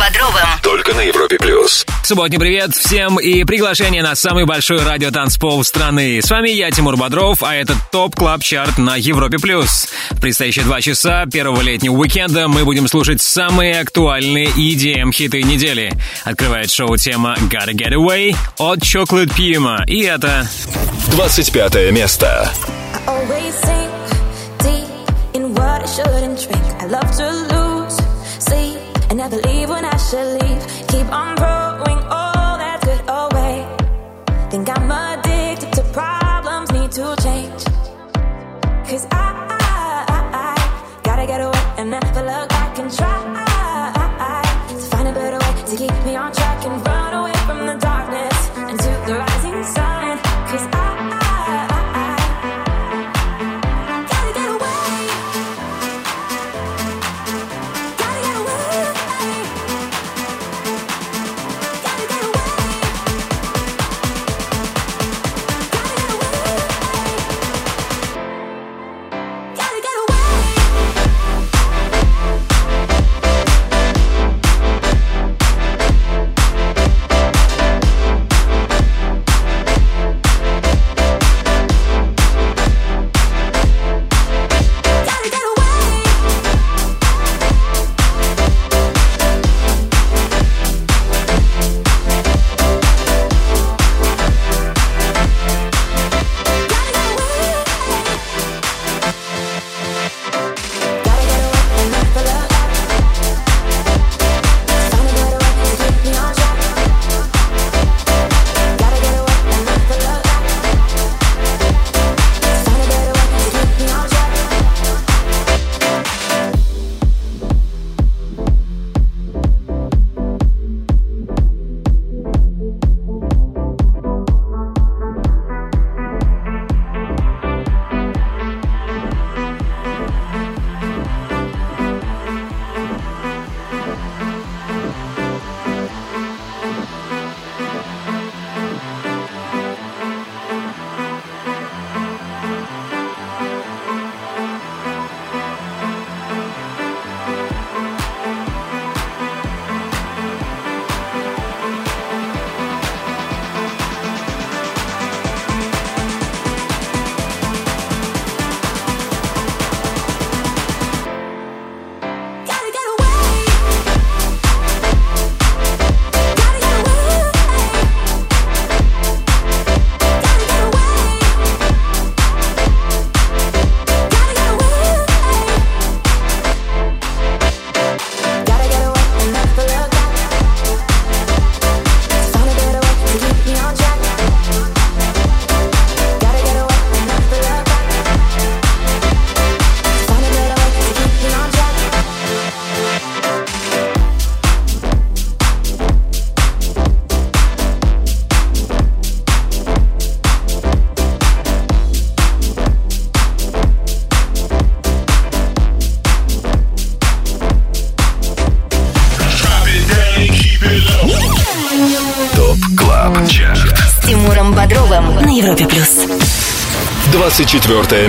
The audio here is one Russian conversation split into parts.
Бодровым. Только на Европе Плюс. Субботний привет всем и приглашение на самый большой радиотанцпол страны. С вами я, Тимур Бодров, а это Top Club Chart на Европе+. плюс. В предстоящие два часа первого летнего уикенда мы будем слушать самые актуальные EDM-хиты недели. Открывает шоу тема Gotta Get Away от Chocolate Puma. И это... 25 место. always sink deep in what I shouldn't drink. I love to lose sleep and I should Shelly. Четвертое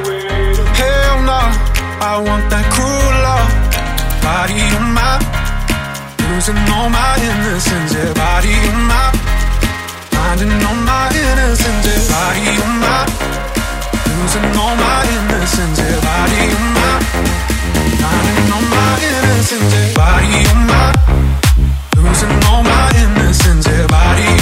I want that cruel love. Body on my, losing all my innocence. Yeah, body on my, finding all my innocence. Yeah, body on my, losing all my innocence. Yeah, body on my, finding all my innocence. Yeah, body on losing all my innocence. Yeah, body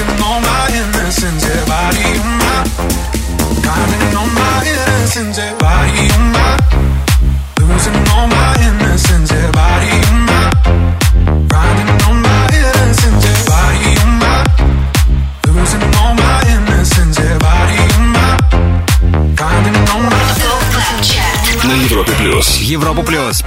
Losing all my innocence. Yeah, body on my, finding all my innocence. Yeah, body on my, losing all my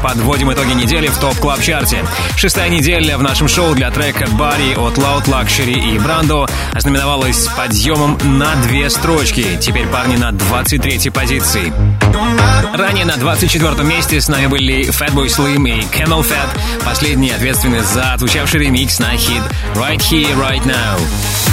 Подводим итоги недели в ТОП Клаб Чарте. Шестая неделя в нашем шоу для трека Body от Loud Luxury и Brando ознаменовалась подъемом на две строчки. Теперь парни на 23-й позиции. Ранее на 24 месте с нами были Fatboy Slim и CamelPhat. Последние ответственны за отзвучавший ремикс на хит Right Here, Right Now.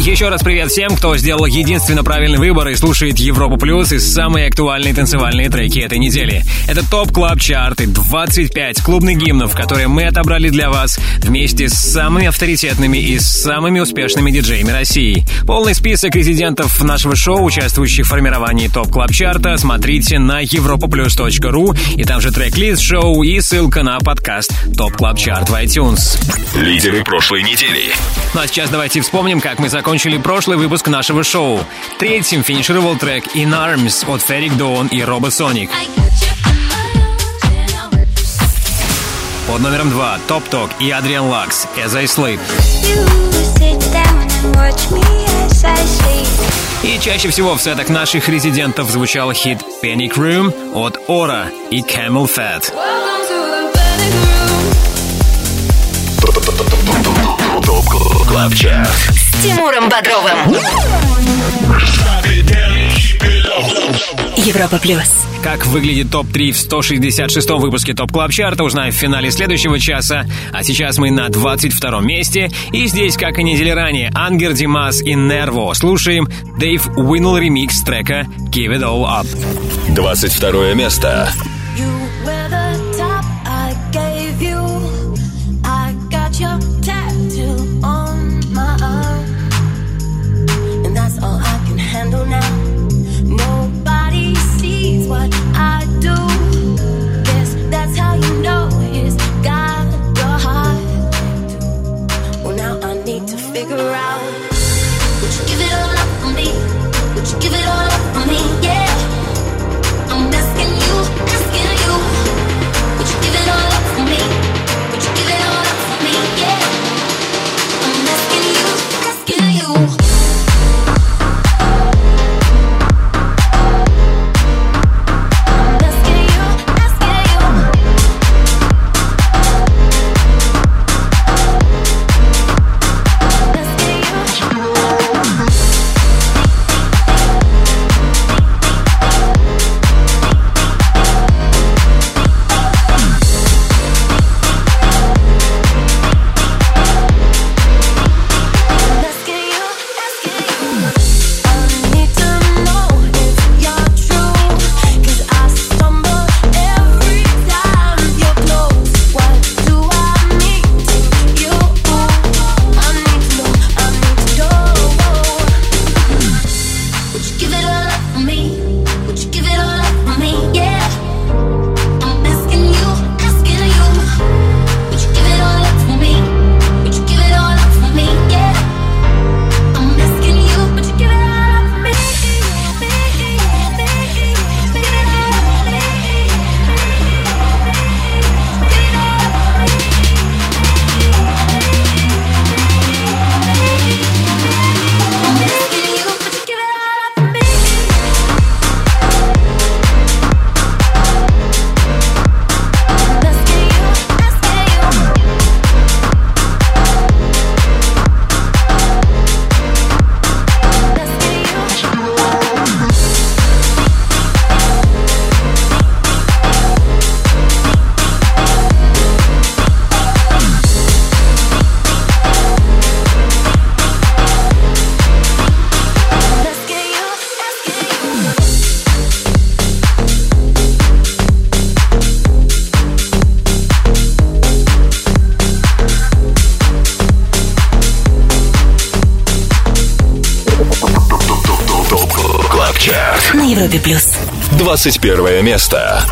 Еще раз привет всем, кто сделал единственно правильный выбор и слушает Европу Плюс и самые актуальные танцевальные треки этой недели. Это TOP Club Chart ы, 25 клубных гимнов, которые мы отобрали для вас вместе с самыми авторитетными и самыми успешными диджеями России. Полный список резидентов нашего шоу, участвующих в формировании TOP Club Chart а, смотрите на europaplus.ru и там же трек-лист шоу и ссылка на подкаст TOP Club Chart в iTunes. Лидеры прошлой недели. Ну а сейчас давайте вспомним, как мы закончили прошлый выпуск нашего шоу. Третьим финишировал трек In Arms от Ферик Доун и Робо Соник. Под номером два Топ Ток и Адриан Лакс As I Sleep. И чаще всего в сетах наших резидентов звучал хит Panic Room от Ора и Camel Fat. TOP Club Chart. С Тимуром Бодровым. Европа Плюс. Как выглядит топ-3 в 166-м выпуске TOP Club Chart а, узнаем в финале следующего часа. А сейчас мы на 22-м месте. И здесь, как и недели ранее, Angger Dimas и NERVO. Слушаем Dave Winnel ремикс трека Give It All Up. 22 место. 21 место.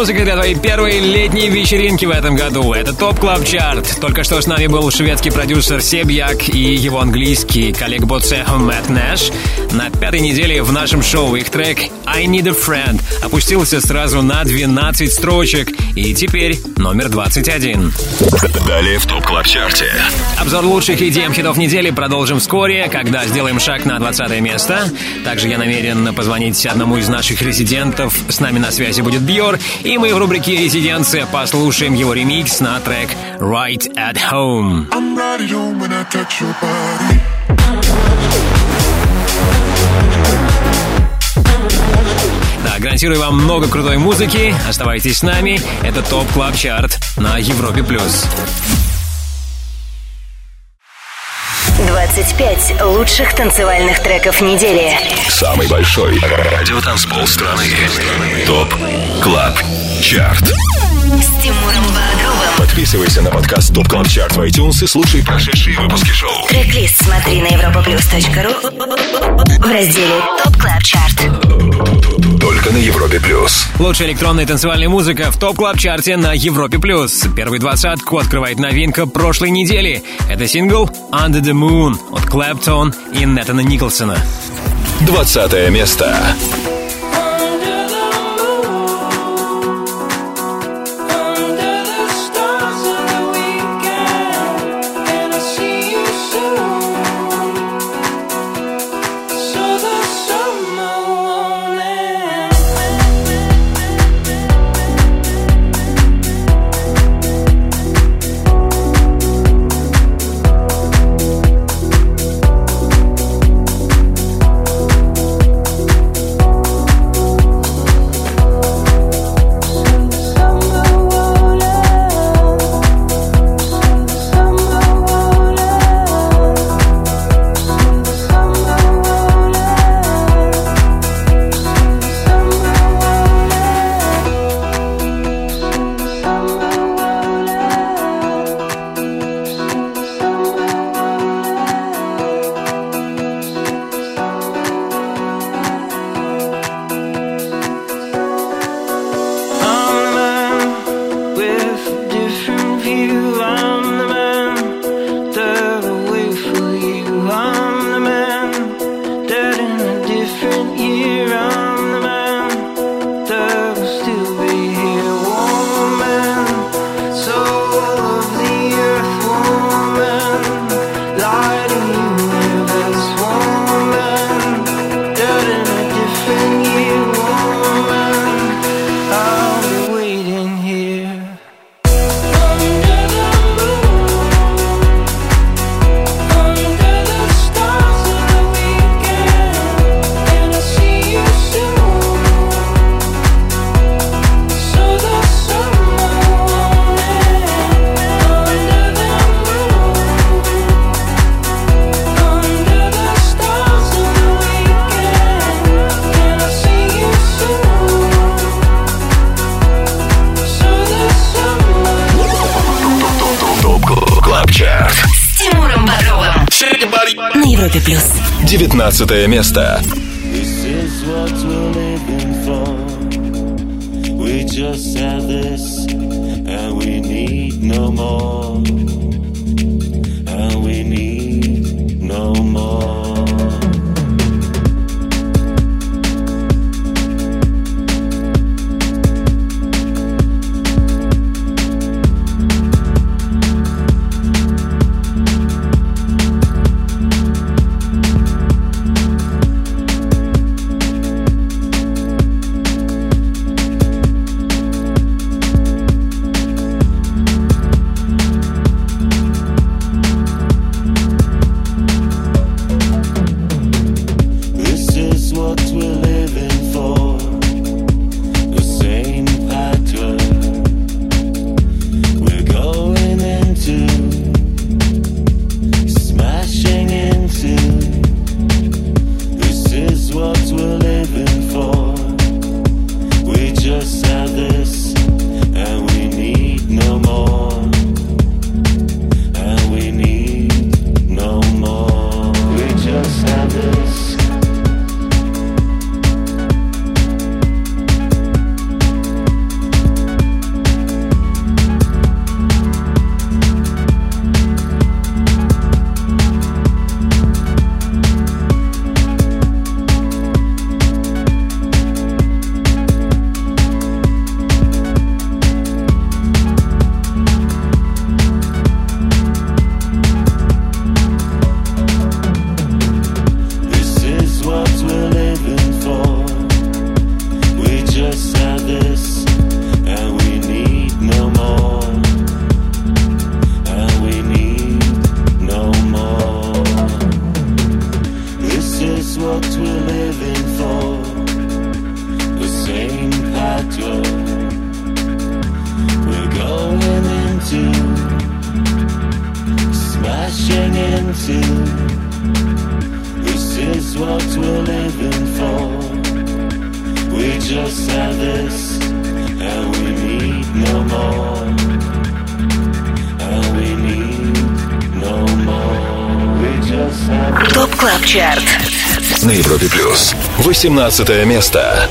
Музыка для твоей первой летней вечеринки в этом году. Это TOP Club Chart. Только что с нами был шведский продюсер Sebjak и его английский коллега по цеху Matt Nash. На пятой неделе в нашем шоу их трек «I Need a Friend» опустился сразу на 12 строчек и теперь номер 21. Далее в TOP Club Chart е. Обзор лучших EDM хитов недели продолжим вскоре, когда сделаем шаг на 20 место. Также я намерен позвонить одному из наших резидентов. С нами на связи будет Бьор. И мы в рубрике «Резиденция» послушаем его ремикс на трек «Right at Home». Да, гарантирую вам много крутой музыки. Оставайтесь с нами. Это TOP Club Chart на Европе+. плюс. 25 лучших танцевальных треков недели. Самый большой радиотанцпол страны. TOP Club Chart. С Тимуром Бодровым. Подписывайся на подкаст TOP Club Chart в iTunes и слушай прошедшие выпуски шоу. Трек-лист смотри на europaplus.ru в разделе TOP Club Chart. Только на Европе Плюс. Лучшая электронная танцевальная музыка в TOP Club Chart е на Европе+. плюс. Первый двадцатку открывает новинка прошлой недели. Это сингл «Under the Moon» от Клэптон и Нетана Николсона. 20 место. четвертое место. 17 место.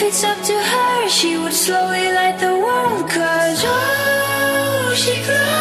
If it's up to her, she would slowly light the world Cause oh, she glows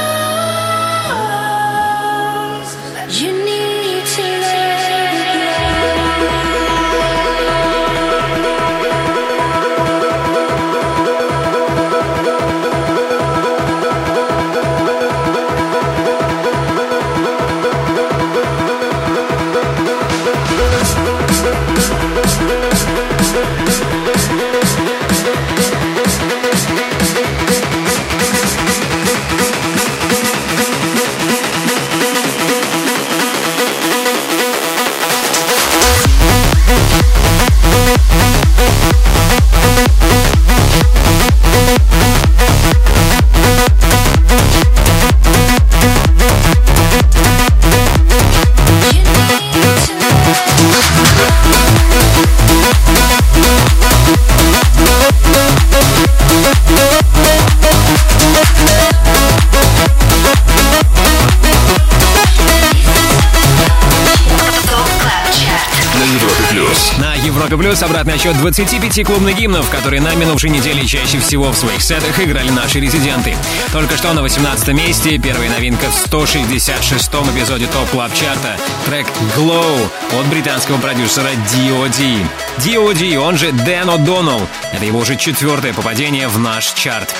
Плюс обратный отсчет 25 клубных гимнов, которые на минувшей неделе чаще всего в своих сетах играли наши резиденты. Только что на 18 месте первая новинка в 166-м эпизоде TOP Club Chart а трек «Glow» от британского продюсера D.O.D. D.O.D., он же Дэн О'Доннелл. Это его уже четвертое попадение в наш чарт.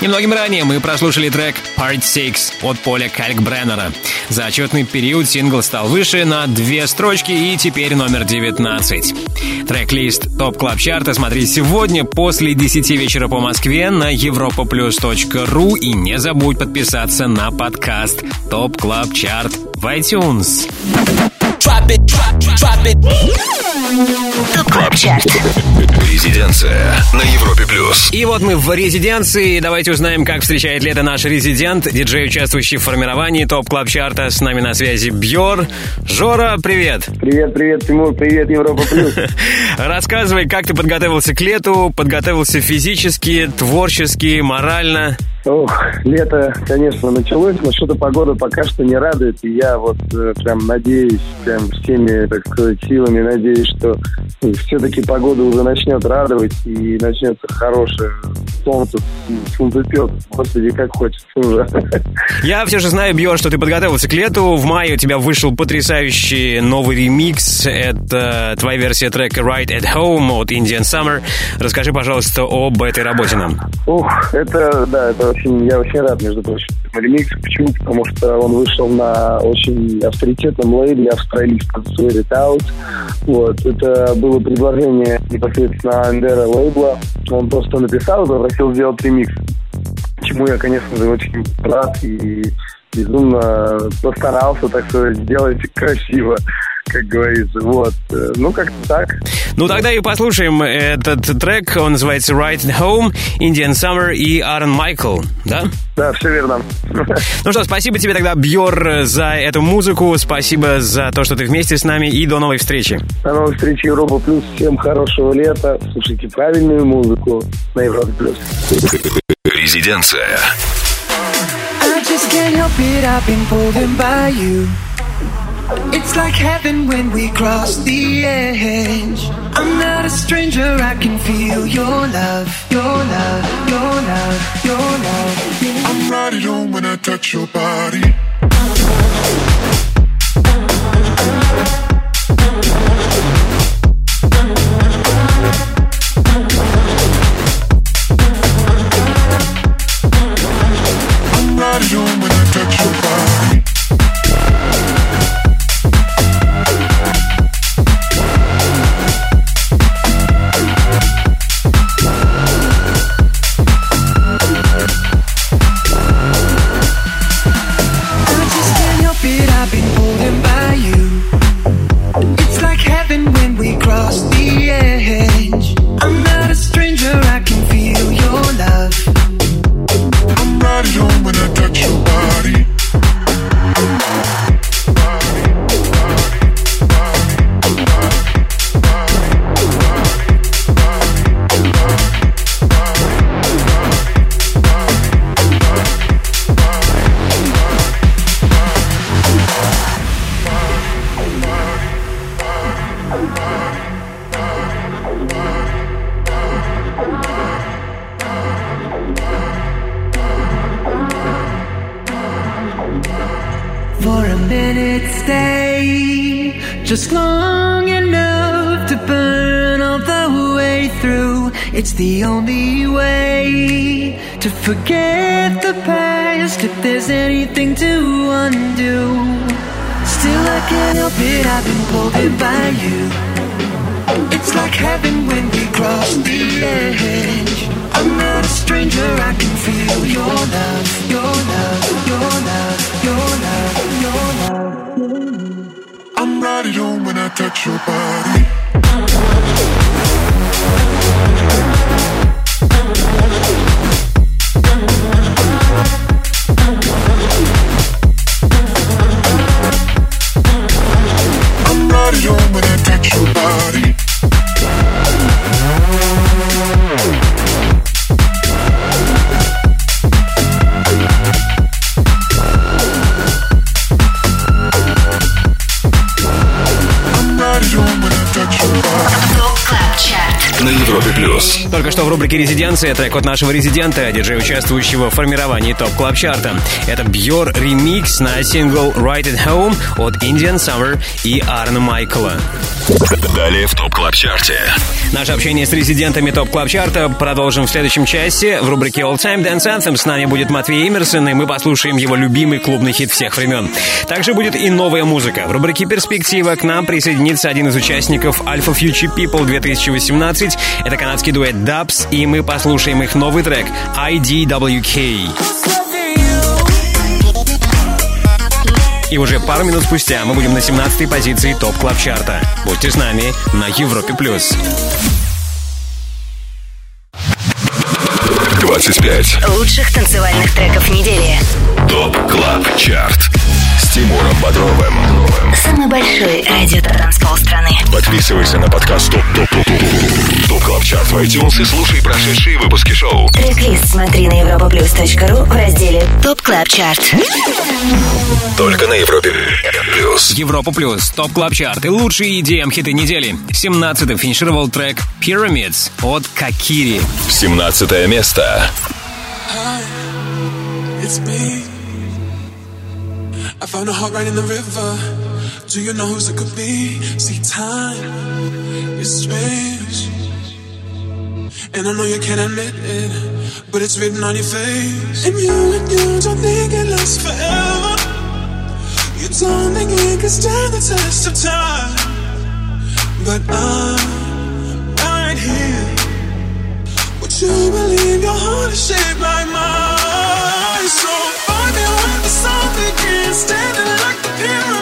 Немногим ранее мы прослушали трек Part 6 от Поля Калькбреннера. За отчетный период сингл стал выше на две строчки и теперь номер 19. Трек-лист TOP Club Chart а смотри сегодня после 10 вечера по Москве на europaplus.ru и не забудь подписаться на подкаст TOP Club Chart в iTunes. Drop it, drop, drop it. TOP CLUB CHART. Резиденция на Европе плюс. И вот мы в резиденции. Давайте узнаем, как встречает лето наш резидент, диджей, участвующий в формировании TOP Club Chart а. С нами на связи Бьор. Жора, привет. Привет, привет, Тимур, привет, Европа Плюс. Рассказывай, как ты подготовился к лету, подготовился физически, творчески, морально. Ох, лето, конечно, началось, но что-то погода пока что не радует. И я вот э, прям надеюсь, прям всеми, так сказать, силами надеюсь, что все-таки погода уже начнет радовать и начнется хорошее солнце, солнцепек. Господи, как хочется уже. Я все же знаю, Бьор, что ты подготовился к лету. В мае у тебя вышел потрясающий новый ремикс. Это твоя версия трека Right at Home от Indian Summer. Расскажи, пожалуйста, об этой работе нам. Ух, это, да, это очень, я очень рад, между прочим, этому ремиксу. Почему? Потому что он вышел на очень авторитетном лейбле австралийском Sweat It Out. Вот, это было предложение непосредственно Андера лейбла. Он просто написал и попросил сделать ремикс. Чему я, конечно же, очень рад и безумно постарался, так сказать, сделать красиво, как говорится. Вот. Э, Ну, как-то так. Ну, тогда и послушаем этот трек. Он называется Right Home, Indian Summer и Аарон Майкл, да? Да, все верно. Ну что, спасибо тебе тогда, Бьор, за эту музыку. Спасибо за то, что ты вместе с нами. И до новой встречи. До новых встреч, Европа Плюс. Всем хорошего лета. Слушайте правильную музыку на Европе Плюс. Резиденция. I just can't help it, I've been pulled in by you. It's like heaven when we cross the edge. I'm not a stranger, I can feel your love, your love, your love, your love. I'm right at home when I touch your body. На Европе плюс. Только что в рубрике «Резиденция» трек от нашего резидента, диджея, участвующего в формировании TOP Club Chart а Это Бьор ремикс на сингл «Right at Home» от Indian Summer и Арна Майкла. Далее в TOP Club Chart е. Наше общение с резидентами TOP Club Chart а продолжим в следующем часе. В рубрике All Time Dance Anthem с нами будет Матвей Эмерсон, и мы послушаем его любимый клубный хит всех времен. Также будет и новая музыка. В рубрике «Перспектива» к нам присоединится один из участников Alpha Future People 2018. Это канадский дуэт DVBBS, и мы послушаем их новый трек IDWK. И уже пару минут спустя мы будем на 17-й позиции TOP Club Chart а. Будьте с нами на Европе+. плюс. 25. Лучших танцевальных треков недели. TOP Club Chart. С Тимуром Бодровым. Самый большой радиотанцпол страны. Подписывайся на подкаст TOP TOP TOP TOP TOP Club Chart в iTunes и слушай прошедшие выпуски шоу. Трек-лист смотри на europaplus.ru в разделе TOP Club Chart. Только на Европе плюс. Европа Плюс, TOP Club Chart и лучшие EDM хиты недели. 17-м финишировал трек Pyramids от Какири. 17 место. It's me. I found a heart right in the river. Do you know whose it could be? See, time is strange. And I know you can't admit it, but it's written on your face. And you and you don't think it lasts forever. You don't think it can stand the test of time. But I'm right here. Would you believe your heart is shaped like mine? something can standing like the hero.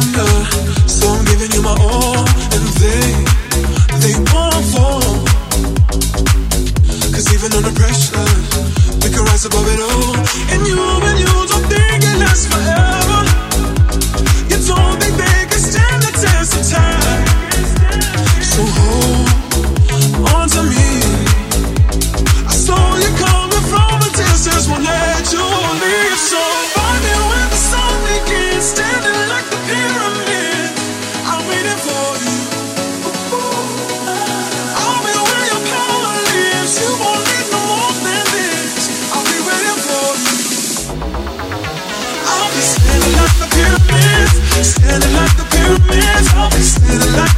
So I'm giving you my all, and they, they won't fall. Cause even under pressure, we can rise above it all. And you, and you don't think it lasts forever. Standing like the pyramids. Standing like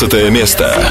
15 место.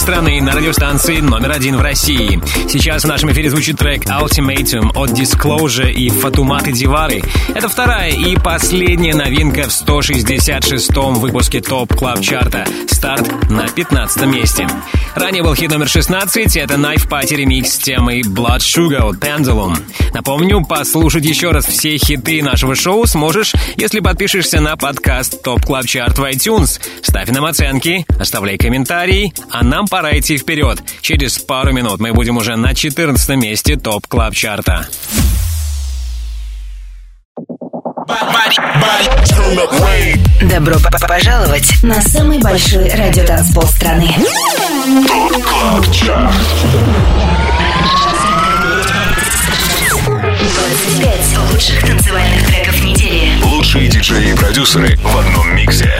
Страны на радиостанции номер один в России. Сейчас в нашем эфире звучит трек Ultimatum от Disclosure и Фатуматы Диавары. Это вторая и последняя новинка в 166-м выпуске Top Club Chart а. Старт на 15 месте. Ранее был хит номер 16, это Knife Party ремикс с темой Blood Sugar от Pendulum. Напомню, послушать еще раз все хиты нашего шоу сможешь, если подпишешься на подкаст Top Club Chart в iTunes. Ставь нам оценки, оставляй комментарии, а нам пора идти вперед. Через пару минут мы будем уже на 14 месте Top Club Chart а. Добро п- пожаловать на самый большой радиотанцпол страны. ТОП КЛАБ ЧАРТ. 25 лучших танцевальных треков недели. Лучшие диджеи и продюсеры в одном миксе.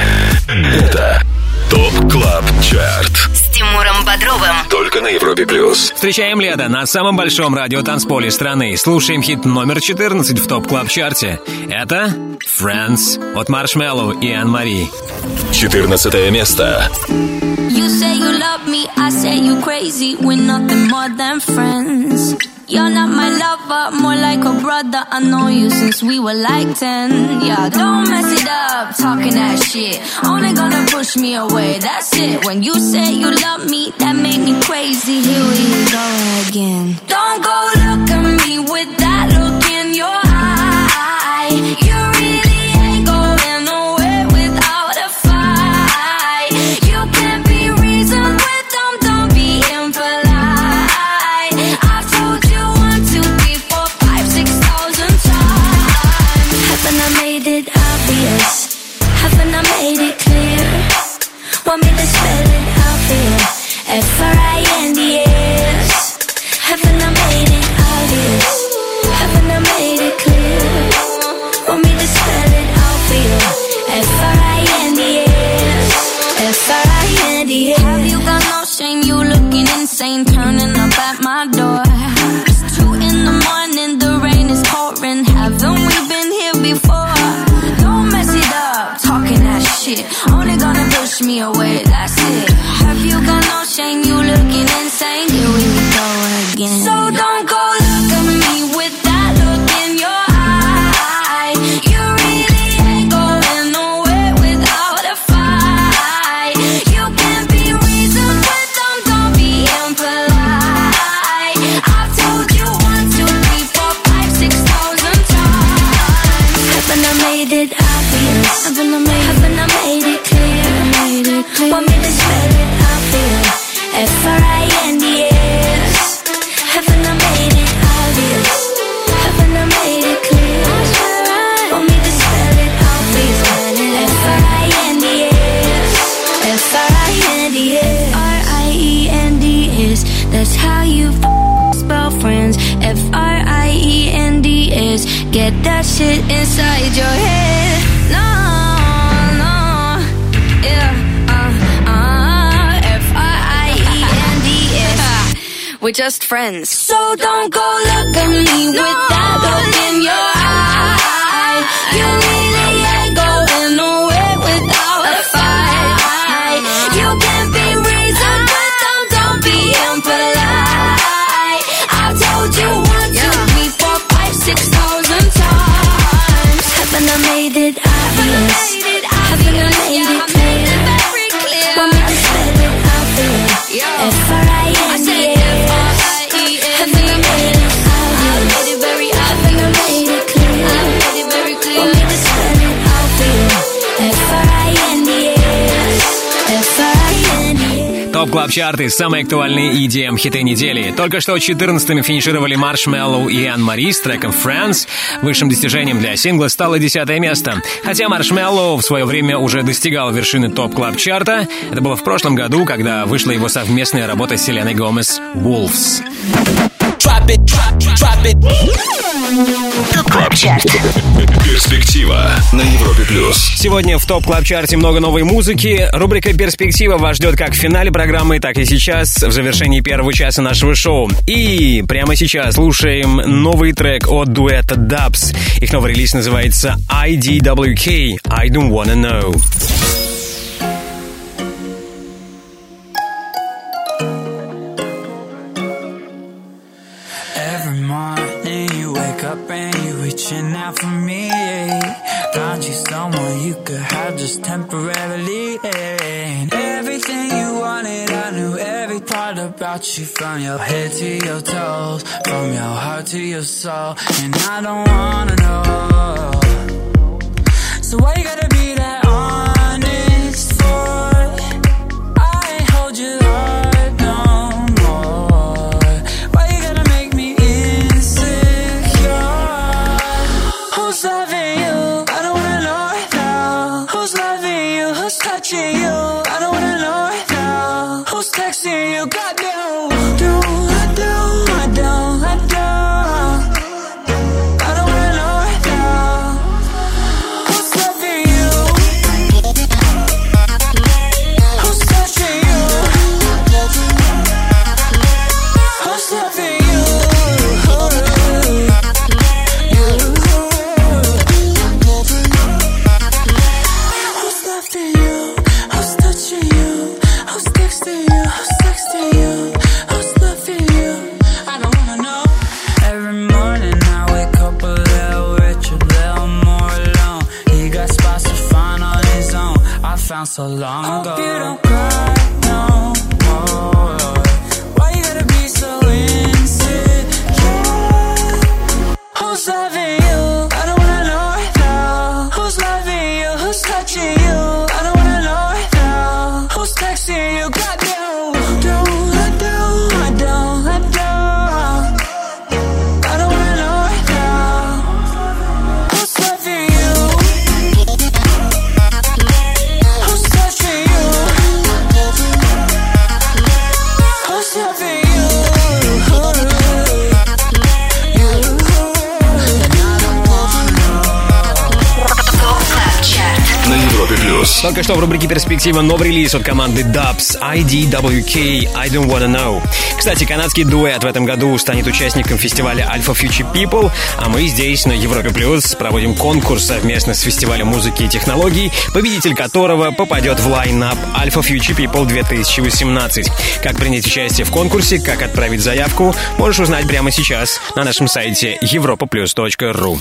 Это ТОП КЛАБ ЧАРТ. С Тимуром Тимуром Бодровым. Только на Европе плюс. Встречаем лето на самом большом радиотанцполе страны. Слушаем хит номер 14 в топ клаб чарте Это Friends от Маршмеллоу и Ан Мари. 14 место. You say you love me, I say you crazy. We're nothing more than friends. You're not my lover, more like a brother. I know you since we were like 10. Yeah, don't mess it up, talking that shit. Only gonna push me away, that's it. When you say you love me, that made me crazy. Here we go again. Don't go look at me with that shit inside your head. No, no, yeah, uh, uh, F-R-I-E-N-D-S. We're just friends. So don't go look at me with that look in your eye. You really Top Club Chart ы, самые актуальные EDM хиты недели. Только что 14-ми финишировали Marshmello и Anne-Marie с треком Friends. Высшим достижением для сингла стало десятое место. Хотя Marshmello в свое время уже достигал вершины Top Club Chart а, это было в прошлом году, когда вышла его совместная работа с Селеной Гомес «Wolves». Top Club Chart. Перспектива на Европе плюс. Сегодня в Top Club Chart е много новой музыки. Рубрика «Перспектива» вас ждет как в финале программы, так и сейчас, в завершении первого часа нашего шоу. И прямо сейчас слушаем новый трек от дуэта DVBBS. Их новый релиз называется IDWK I Don't Wanna Know. Temporarily. And everything you wanted, I knew every part about you from your head to your toes, from your heart to your soul. And I don't wanna know. So why you gotta be that so long Только что в рубрике «Перспектива» новый релиз от команды Dubs IDWK I Don't Wanna Know. Кстати, канадский дуэт в этом году станет участником фестиваля Alpha Future People, а мы здесь, на Европе Плюс, проводим конкурс совместно с фестивалем музыки и технологий, победитель которого попадет в лайнап Alpha Future People 2018. Как принять участие в конкурсе, как отправить заявку, можешь узнать прямо сейчас на нашем сайте europaplus.ru.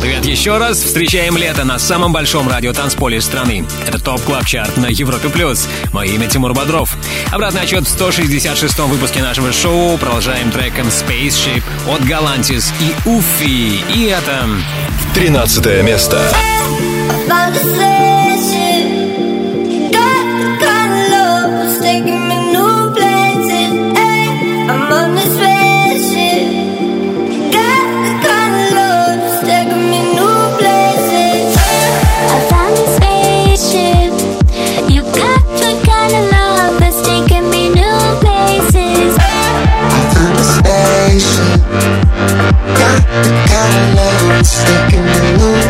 Привет еще раз. Встречаем лето на самом большом радиотанцполе страны. Это Top Club Chart на Европе плюс. Мое имя Тимур Бодров. Обратный отчет в 166-м выпуске нашего шоу. Продолжаем треком Spaceship от Galantis и Уфи. И это... 13 место. Found a Got the kind in the blue.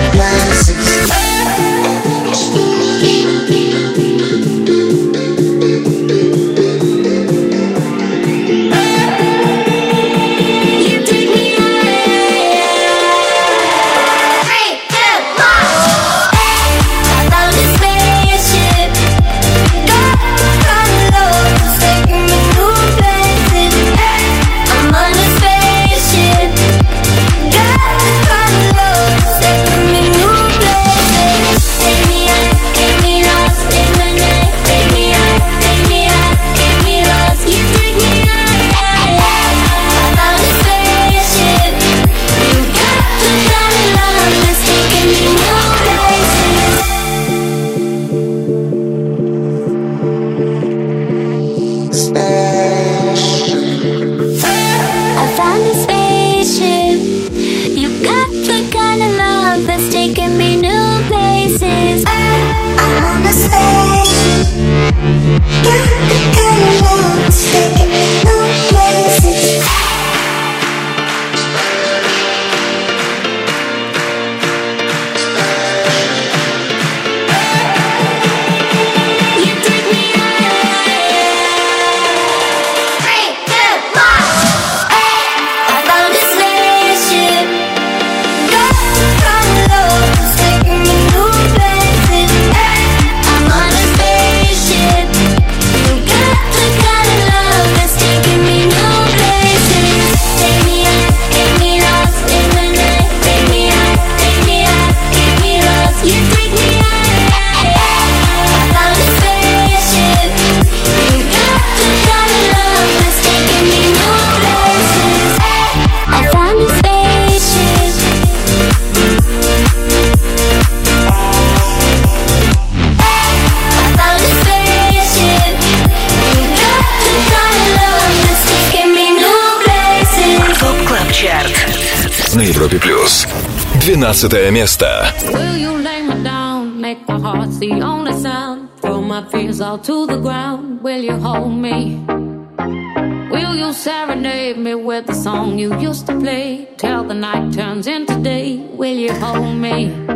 Yeah. 12 место. Will you lay me down? Make my heart the only sound. Throw my fears all to the ground. Will you hold me? Will you serenade me with the song you used to play? Till the night turns into day. Will you hold me?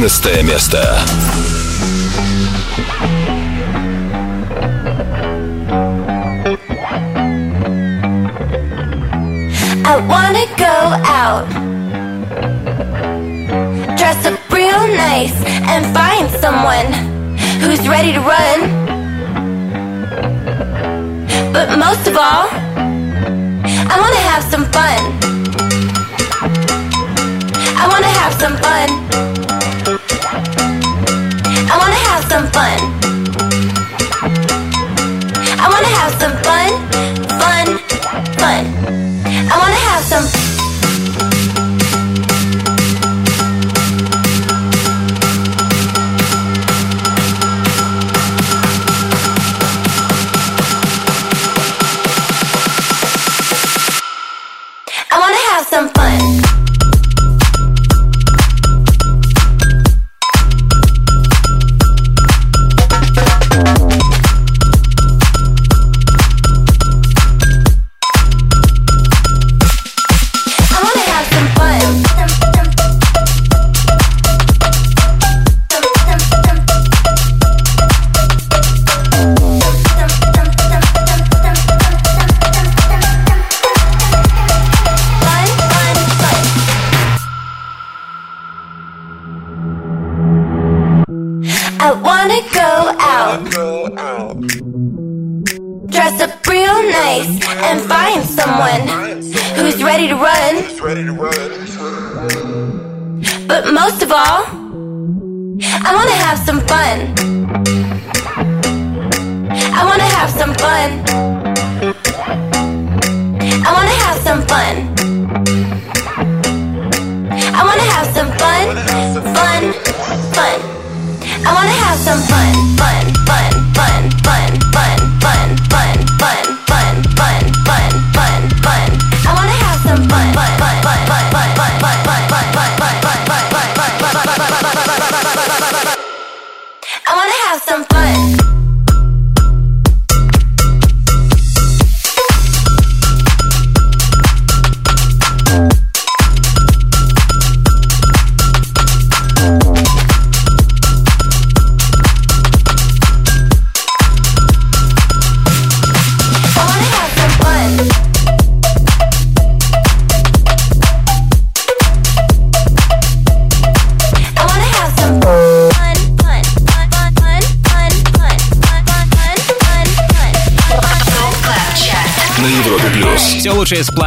11 место. I wanna go out, dress up real nice, and find someone who's ready to run. But most of all, I wanna have some fun.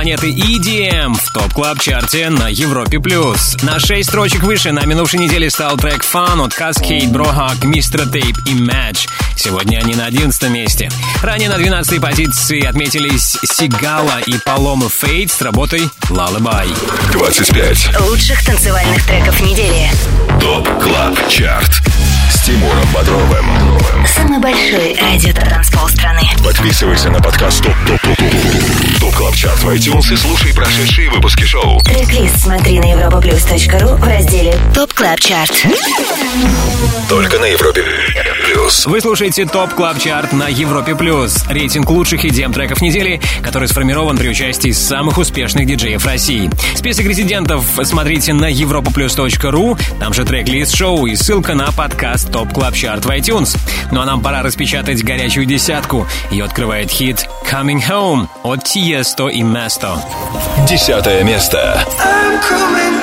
Планеты EDM в топ клаб чарте на Европе плюс. На 6 строчек выше на минувшей неделе стал трек Fun от Cascade, Brohawk, Mr. Tape и Match. Сегодня они на 11 месте. Ранее на 12 позиции отметились Сигала и Палома Фейт с работой Lullaby. 25. Лучших танцевальных треков недели. ТОП КЛАБ ЧАРТ Тимуром Бодровым. Самый большой радио-транспол страны. Подписывайся на подкаст Top Top Top Top Top Club Chart в iTunes и слушай прошедшие выпуски шоу. Трек-лист смотри на europaplus.ru в разделе Top Club Chart. Только на Европе плюс. Вы слушаете Top Club Chart на Европе Плюс. Рейтинг лучших EDM треков недели, который сформирован при участии самых успешных диджеев России. Список резидентов смотрите на europaplus.ru, там же трек-лист шоу и ссылка на подкаст Top Club Chart в iTunes. Ну а нам пора распечатать горячую десятку. Ее открывает хит Coming Home от Тиесто и Место. Десятое место. I'm coming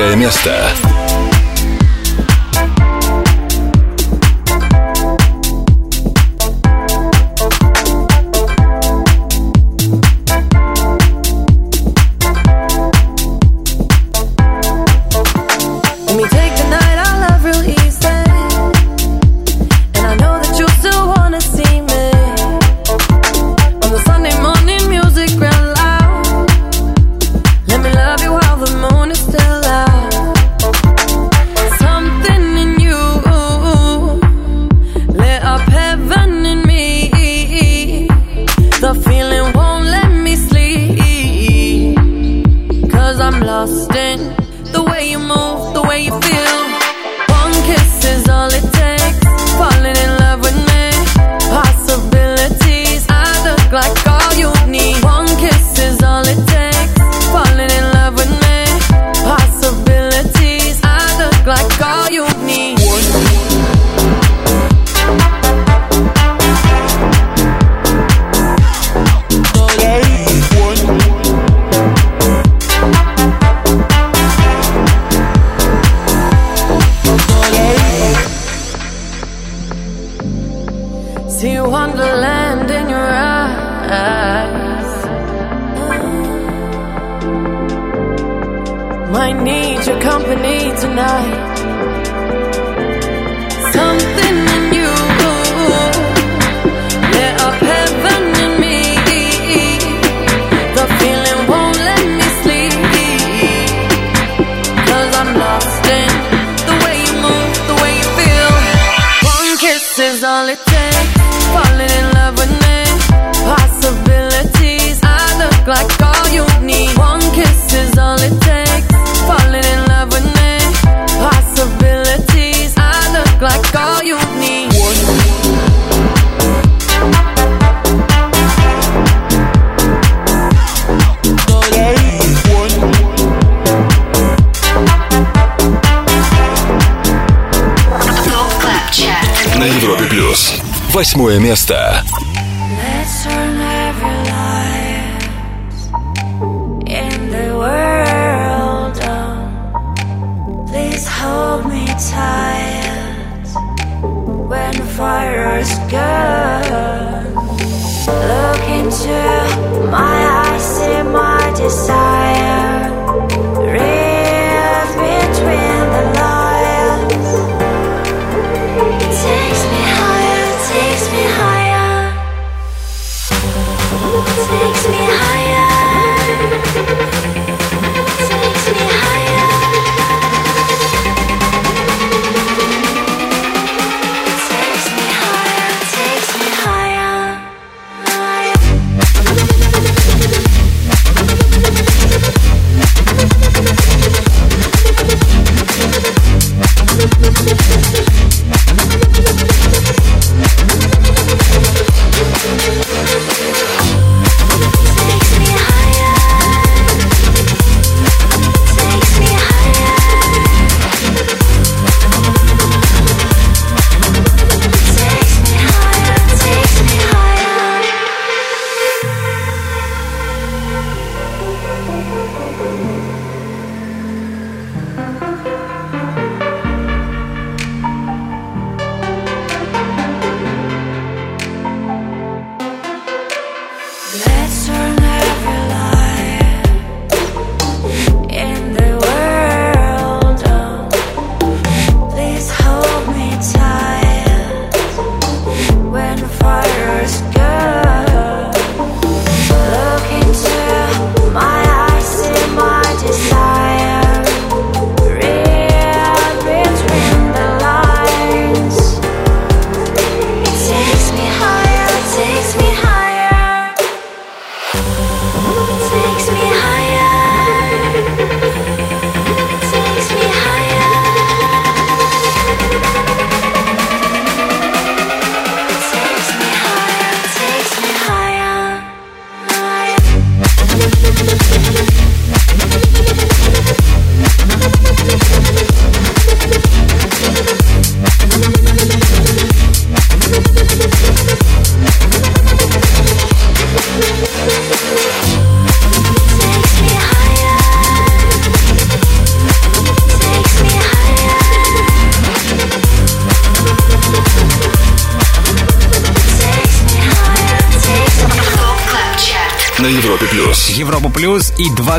Место.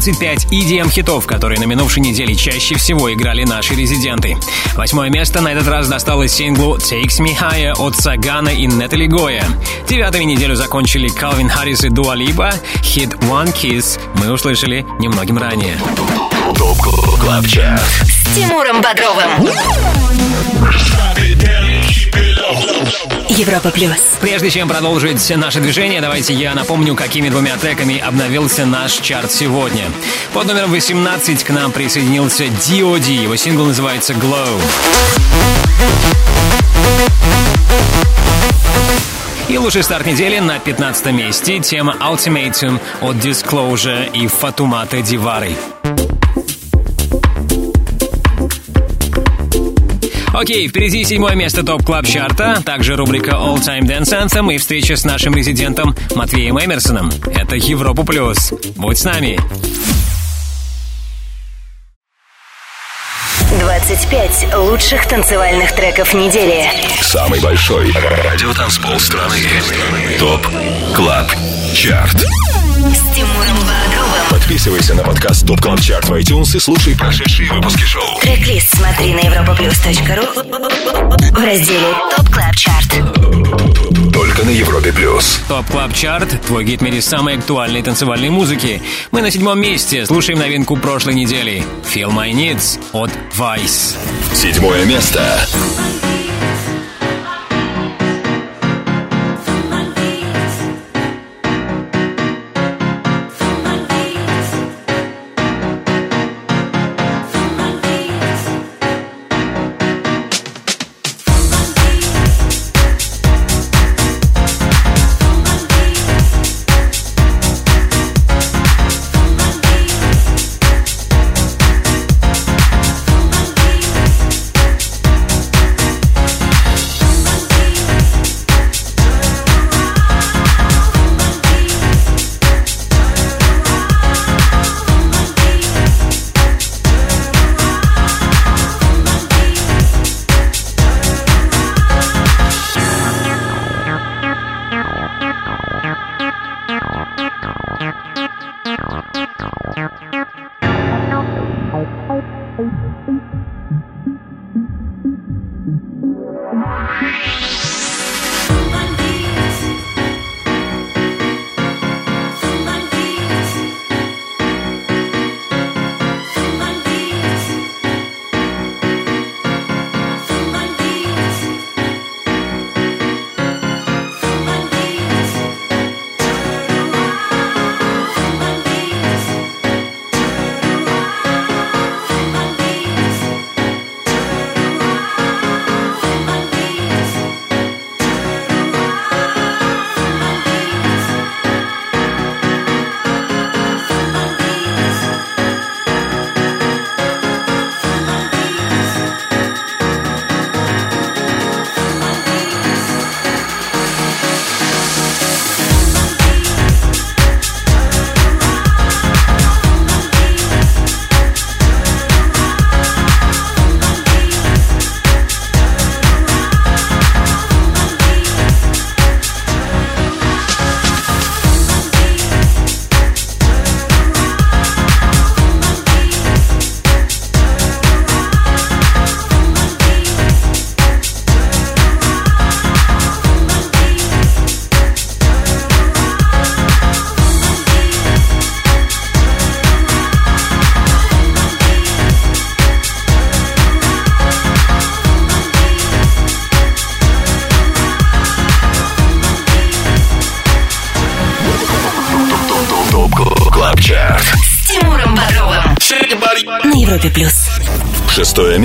25 EDM-хитов, которые на минувшей неделе чаще всего играли наши резиденты. Восьмое место на этот раз досталось синглу Takes Me Higher от Сагана и Нетали Гоя. Девятую неделю закончили Калвин Харрис и Дуа Либа. Хит One Kiss мы услышали немногим ранее. ТОП КЛАБ ЧАРТ С Тимуром Бодровым. Европа плюс. Прежде чем продолжить наше движение, давайте я напомню, какими двумя треками обновился наш чарт сегодня. Под номером 18 к нам присоединился D.O.D. Его сингл называется Glow. И лучший старт недели на 15 месте тема Ultimatum от Disclosure и Фатумата Дивары. Окей, впереди седьмое место топ клаб чарта, также рубрика All Time Dance Anthem и встреча с нашим резидентом Матвеем Эмерсоном. Это Европа Плюс. Будь с нами. 25 лучших танцевальных треков недели. Самый большой радиотанцпол страны. Top Club Chart С Тимуром Бодровым. Подписывайся на подкаст Top Club Chart в iTunes и слушай прошедшие выпуски шоу. Трек-лист смотри на europaplus.ru в разделе Top Club Chart. Только на Европе Плюс. Top Club Chart, твой гид в мире самой актуальной танцевальной музыки. Мы на седьмом месте, слушаем новинку прошлой недели. Feel My Needs от Vice. Седьмое место. ТОП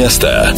место.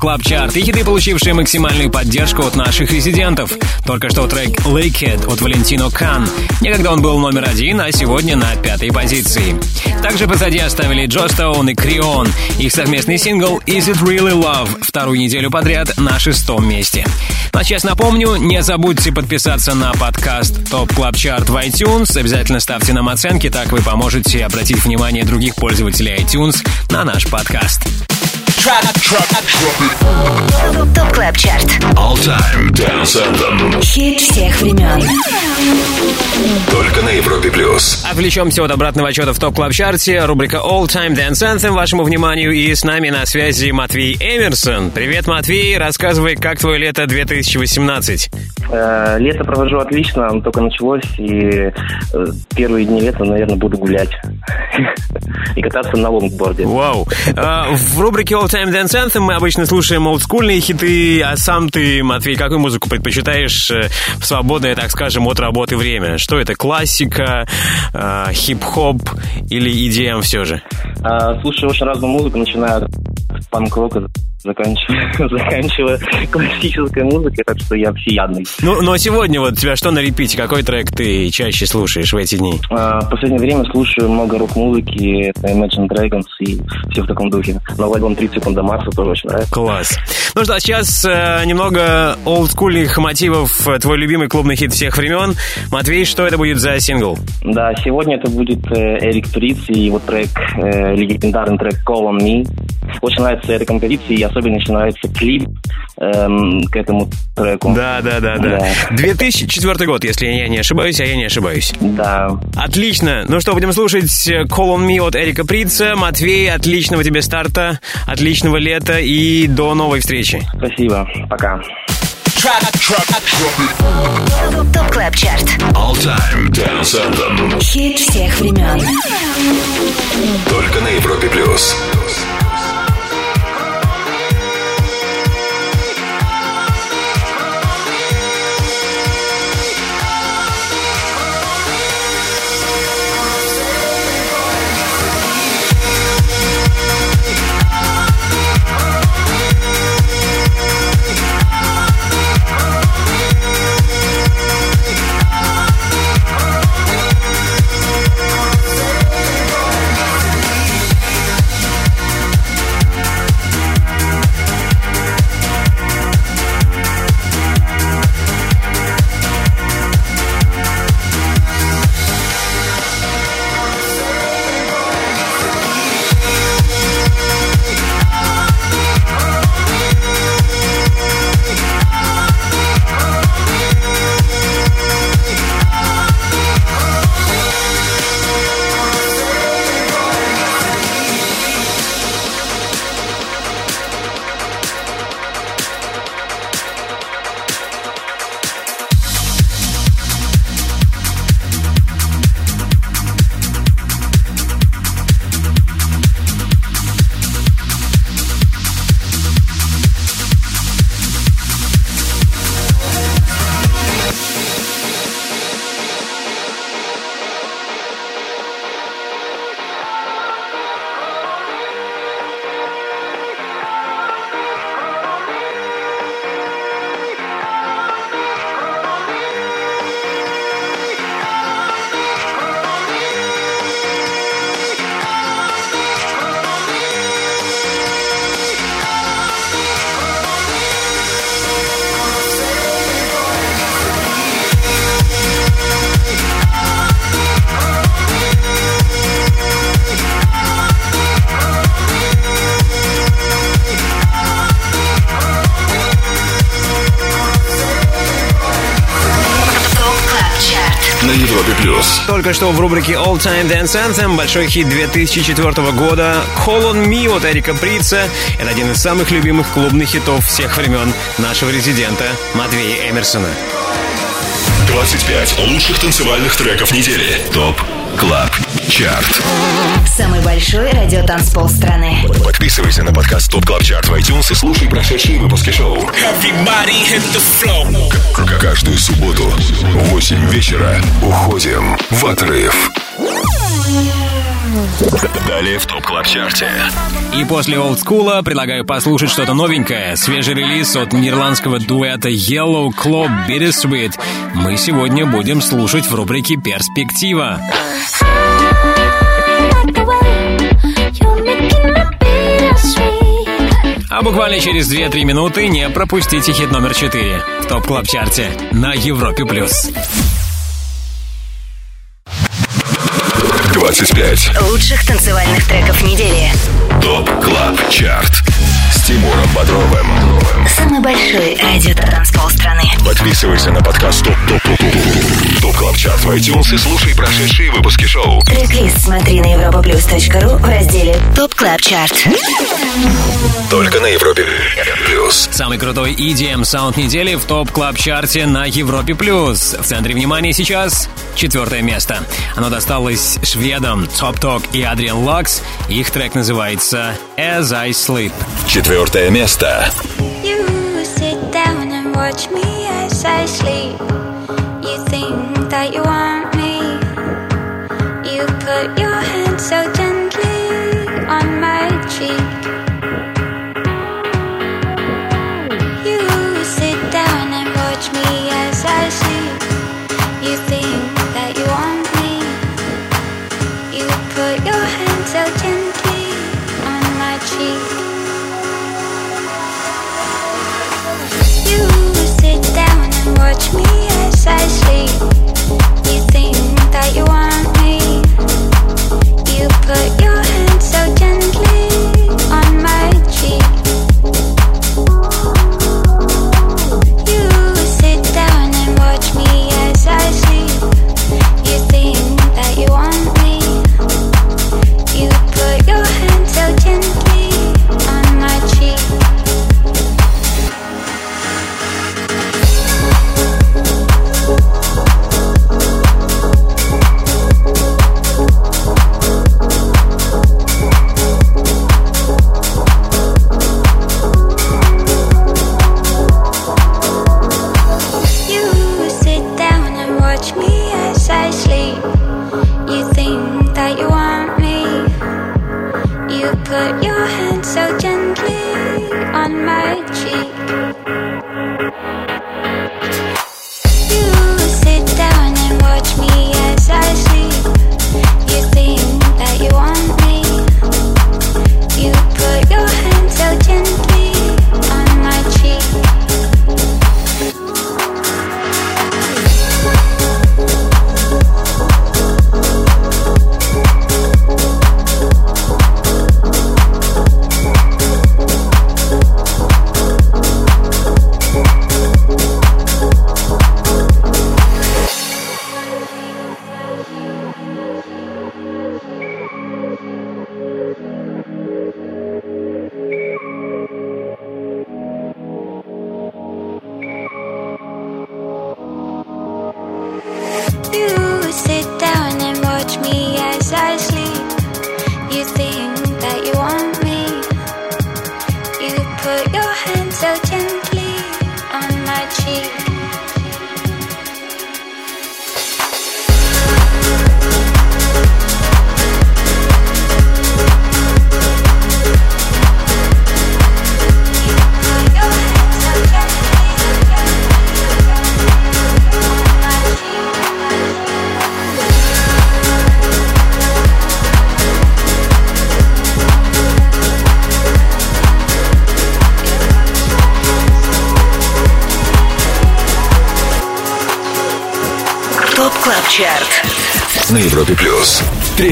Club Chart и хиты, получившие максимальную поддержку от наших резидентов. Только что трек Lick It от Валентино Кан. Некогда он был номер один, а сегодня на пятой позиции. Также позади оставили Joe Stone и Крион. Их совместный сингл Is It Really Love вторую неделю подряд на шестом месте. Но сейчас напомню, не забудьте подписаться на подкаст Top Club Chart в iTunes. Обязательно ставьте нам оценки, так вы поможете обратить внимание других пользователей iTunes на наш подкаст. Top Club Chart. All Time Dance Anthem. Хит всех времен. Только на Европе плюс. Отвлечемся от обратного отчета в Top Club Chart е Рубрика All Time Dance Anthem вашему вниманию. И с нами на связи Матвей Эмерсон. Привет, Матвей. Рассказывай, как твое лето 2018. Э, Лето провожу отлично, оно только началось, и э, первые дни лета, наверное, буду гулять и кататься на лонгборде. Вау. А, в рубрике All Time Dance Anthem мы обычно слушаем олдскульные хиты, а сам ты, Матвей, какую музыку предпочитаешь э, в свободное, так скажем, от работы время? Что это, классика, э, хип-хоп или EDM все же? А, Слушаю очень разную музыку, начиная от панк-рока, заканчивая, заканчивая классической музыкой, так что я всеядный. Ну, но сегодня вот у тебя что на репите? Какой трек ты чаще слушаешь в эти дни? А, В последнее время слушаю много рок-музыки, это Imagine Dragons и все в таком духе. Новый альбом 30 секунд до Марса тоже очень нравится. Класс. Ну что, а сейчас э, немного олдскульных мотивов. э, Твой любимый клубный хит всех времен. Матвей, что это будет за сингл? Да, сегодня это будет э, Эрик Туриц и его трек, э, легендарный трек Call on Me. Очень нравится эта композиция, и особенно очень нравится клип эм, к этому треку. Да, да, да, да. 2004 год, если я не ошибаюсь, а я не ошибаюсь. Да. Отлично. Ну что, будем слушать Call on Me от Эрика Прица. Матвей, отличного тебе старта, отличного лета и до новой встречи. Спасибо. Пока. Top Club Chart. All Time Dance Anthem. Хит всех времен. Только на Европе плюс. Только что в рубрике All Time Dance Anthem большой хит 2004 года Call on Me от Эрика Прица. Это один из самых любимых клубных хитов всех времен нашего резидента Матвея Эмерсона. 25 лучших танцевальных треков недели. ТОП КЛАБ ЧАРТ. Самый большой радиотанцпол страны. Подписывайся на подкаст ТОП КЛАБ ЧАРТ в iTunes и слушай прошедшие выпуски шоу. Everybody hit the floor. К- Каждую субботу в 8 вечера уходим в отрыв. Далее в Top Club Chart е. И после олдскула предлагаю послушать что-то новенькое. Свежий релиз от нидерландского дуэта Yellow Claw Bittersweet. Мы сегодня будем слушать в рубрике «Перспектива». А буквально через 2-3 минуты не пропустите хит номер 4 в Top Club Chart е на Европе плюс. 25 Лучших танцевальных треков недели. Top Club Chart с Тимуром Бодровым. Самый большой радиотанцпол страны. Подписывайся на подкаст Top Top Top Top Top Club Chart в iTunes и слушай прошедшие выпуски шоу. Трек-лист смотри на europaplus.ru в разделе Top Club Chart. Только на Европе Плюс. Самый крутой EDM саунд недели в Top Club Chart е на Европе плюс. В центре внимания сейчас четвертое место. Оно досталось шведам Top Talk и Адриан Лакс. Их трек называется As I Sleep. Четвертое место. You sit down and watch me as I sleep. You think that you want me. You put your hand so gently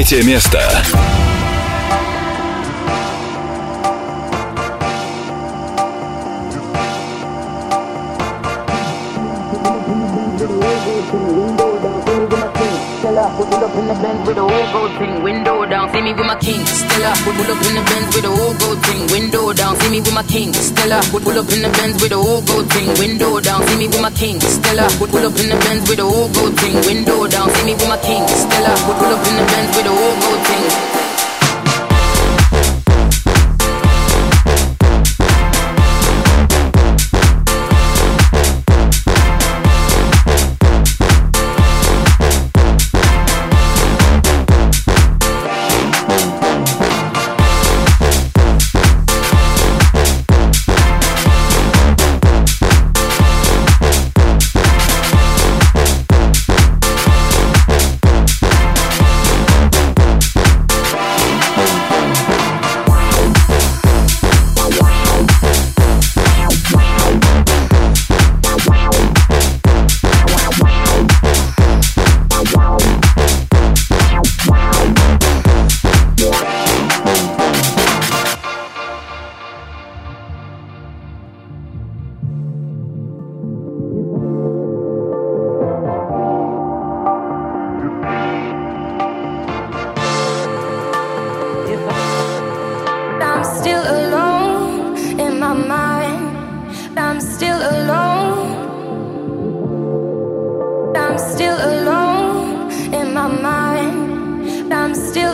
Третье место. Would pull up in the Benz with the whole gold thing. Window down, see me with my king. Stella. Would pull up in the Benz with the whole gold thing. Window down, see me with my king. Stella. Would pull up in the Benz with the whole gold thing. I'm still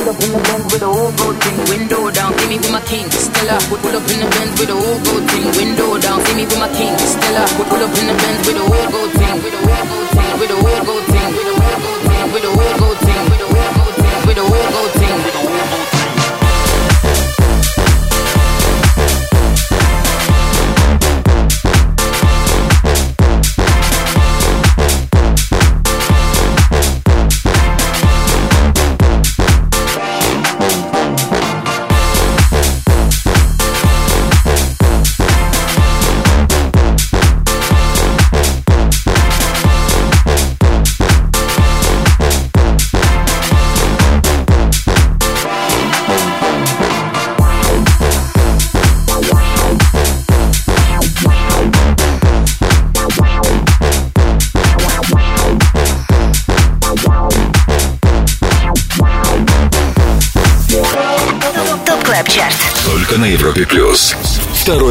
Pull up in the Benz with a whole gold thing, window down. See me with my king, Stella. Pull up in the Benz with a whole gold thing, window down. See me with my king, Stella. Pull up in the Benz with a whole gold thing, with a whole gold thing, with a whole gold thing, with a whole gold thing, with a whole gold thing, with a whole gold thing, with a whole gold thing, with a whole gold thing.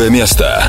Now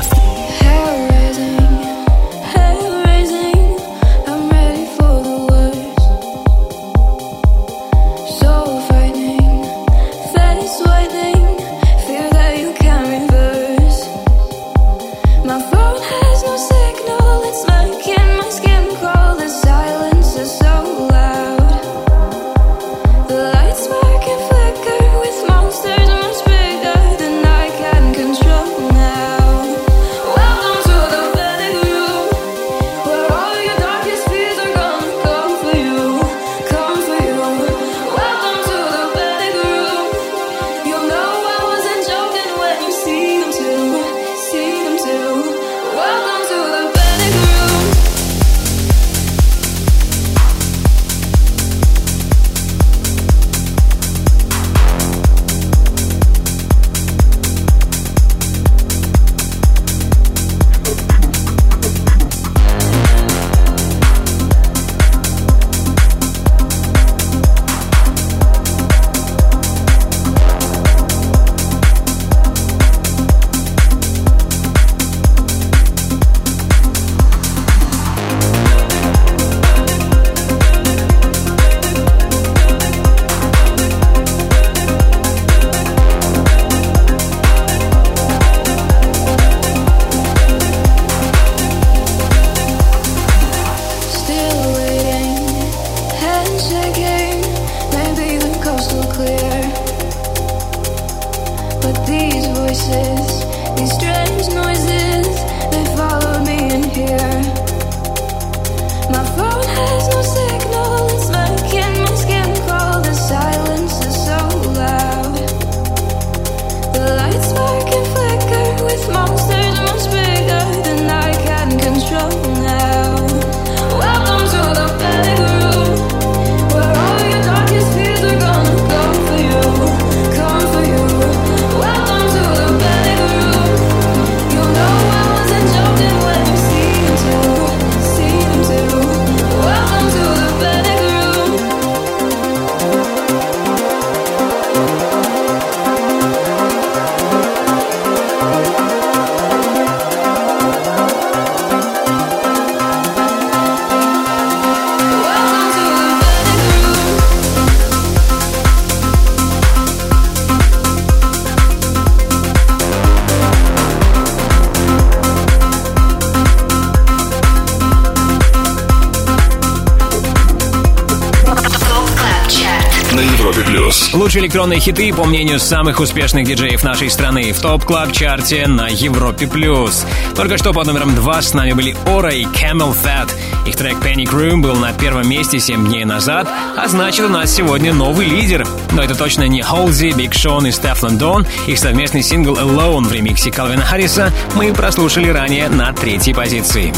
Лучшие электронные хиты, по мнению самых успешных диджеев нашей страны, в Top Club Chart е на Европе плюс. Только что под номером 2 с нами были Au/Ra и CamelPhat. Их трек Panic Room был на первом месте 7 дней назад, а значит у нас сегодня новый лидер. Но это точно не Halsey, Big Sean и Stefflon Don. Их совместный сингл Alone в ремиксе Калвина Харриса мы прослушали ранее на третьей позиции.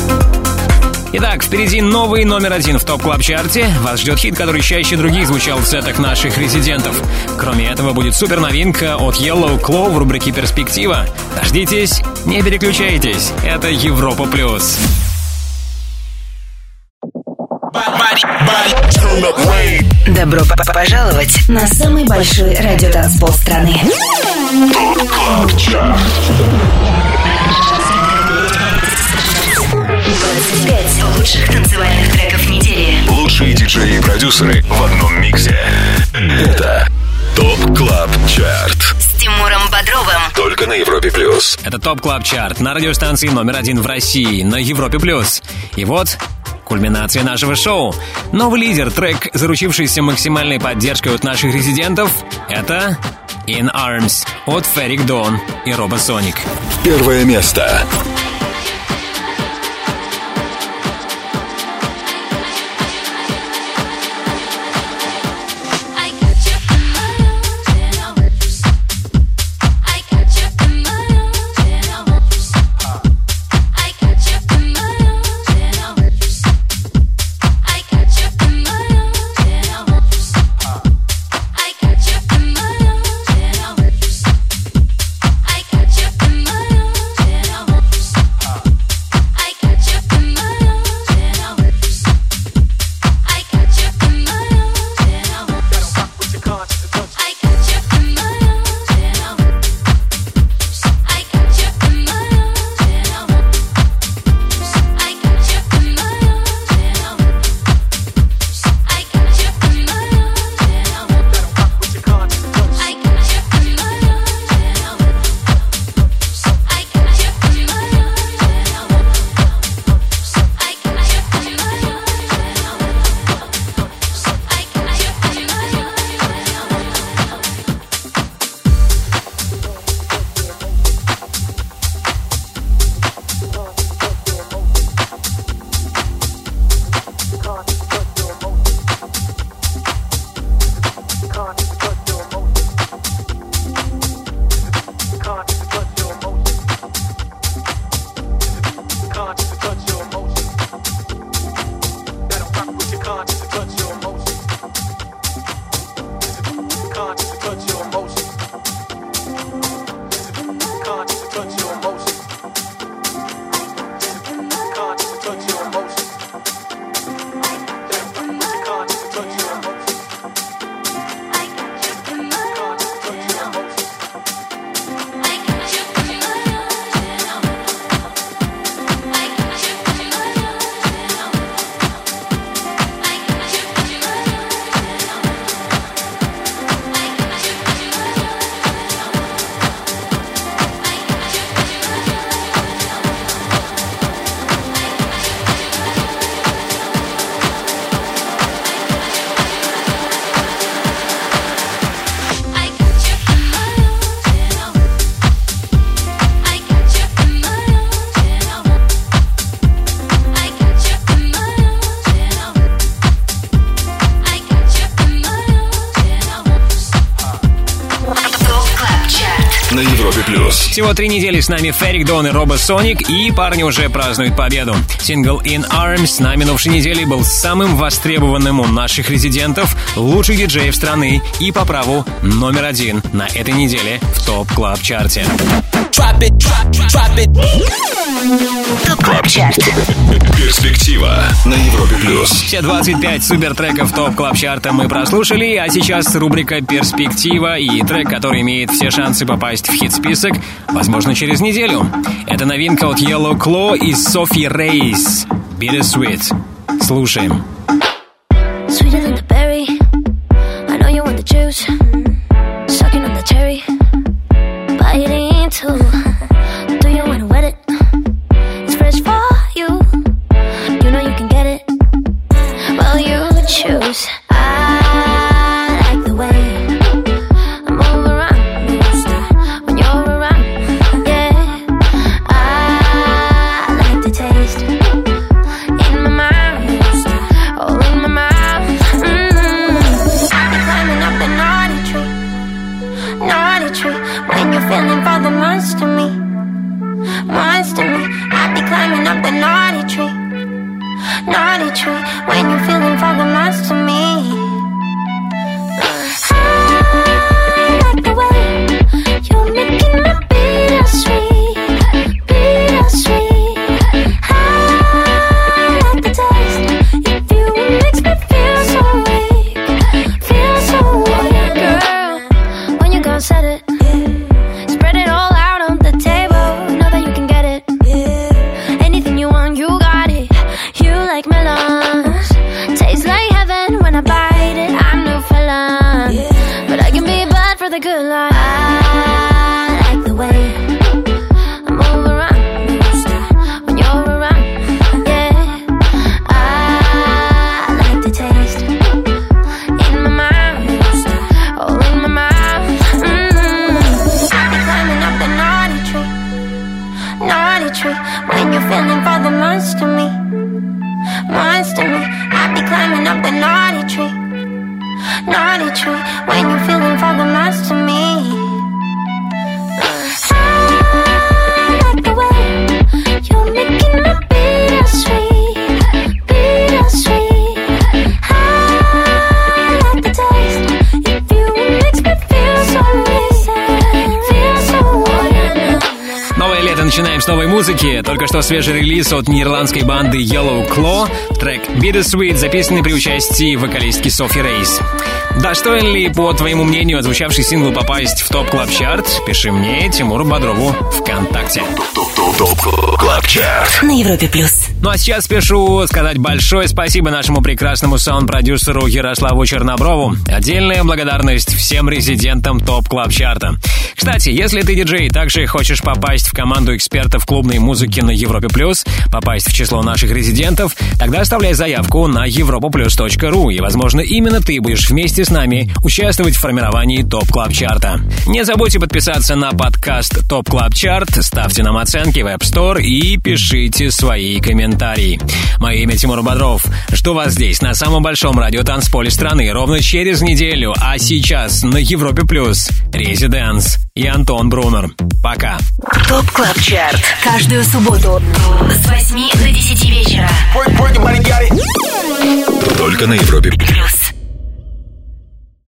Итак, впереди новый номер один в Top Club Chart е Вас ждет хит, который чаще других звучал в сетах наших резидентов. Кроме этого, будет супер новинка от Yellow Claw в рубрике «Перспектива». Дождитесь, не переключайтесь. Это Европа+. плюс. Добро п- пожаловать на самый большой радиотанцпол страны. 25 лучших танцевальных треков недели. Лучшие диджеи и продюсеры в одном миксе. Это Top Club Chart. С Тимуром Бодровым. Только на Европе плюс. Это Top Club Chart на радиостанции номер один в России на Европе+. плюс. И вот кульминация нашего шоу. Новый лидер, трек, заручившийся максимальной поддержкой от наших резидентов, это In Arms от Ferreck Dawn и Robosonic. Первое место. Всего три недели с нами Ferreck Dawn и Robosonic, и парни уже празднуют победу. Сингл In Arms на минувшей неделе был самым востребованным у наших резидентов, лучших диджеев страны и по праву номер один на этой неделе в Top Club Chart е. Club. Перспектива на Европе плюс. Все 25 супертреков Top Club Chart а мы прослушали, а сейчас рубрика «Перспектива» и трек, который имеет все шансы попасть в хит-список, возможно, через неделю. Это новинка от Yellow Claw и Софи Рейс. Bittersweet. Слушаем. Это свежий релиз от нидерландской банды Yellow Claw. Трек Bittersweet, записанный при участии вокалистки Софи Рейс. Достоин ли, по твоему мнению, отзвучавший сингл попасть в Top Club Chart Пиши мне, Тимуру Бодрову, ВКонтакте. Chart На Европе плюс. Ну а сейчас спешу сказать большое спасибо нашему прекрасному саунд-продюсеру Ярославу Черноброву. Отдельная благодарность всем резидентам Top Club Chart а. Кстати, если ты диджей и также хочешь попасть в команду экспертов клубной музыки на Европе Плюс, попасть в число наших резидентов, тогда оставляй заявку на europaplus.ru, и, возможно, именно ты будешь вместе с нами участвовать в формировании Top Club Chart а. Не забудьте подписаться на подкаст Top Club Chart, ставьте нам оценки в App Store и пишите свои комментарии. Мое имя Тимур Бодров. Жду вас здесь, на самом большом радио танцполе страны, ровно через неделю. А сейчас на Европе Плюс Резиденс и Антон Брунер. Пока. ТОП КЛАБ ЧАРТ. Каждую субботу с 8 до 10 вечера. Только на Европе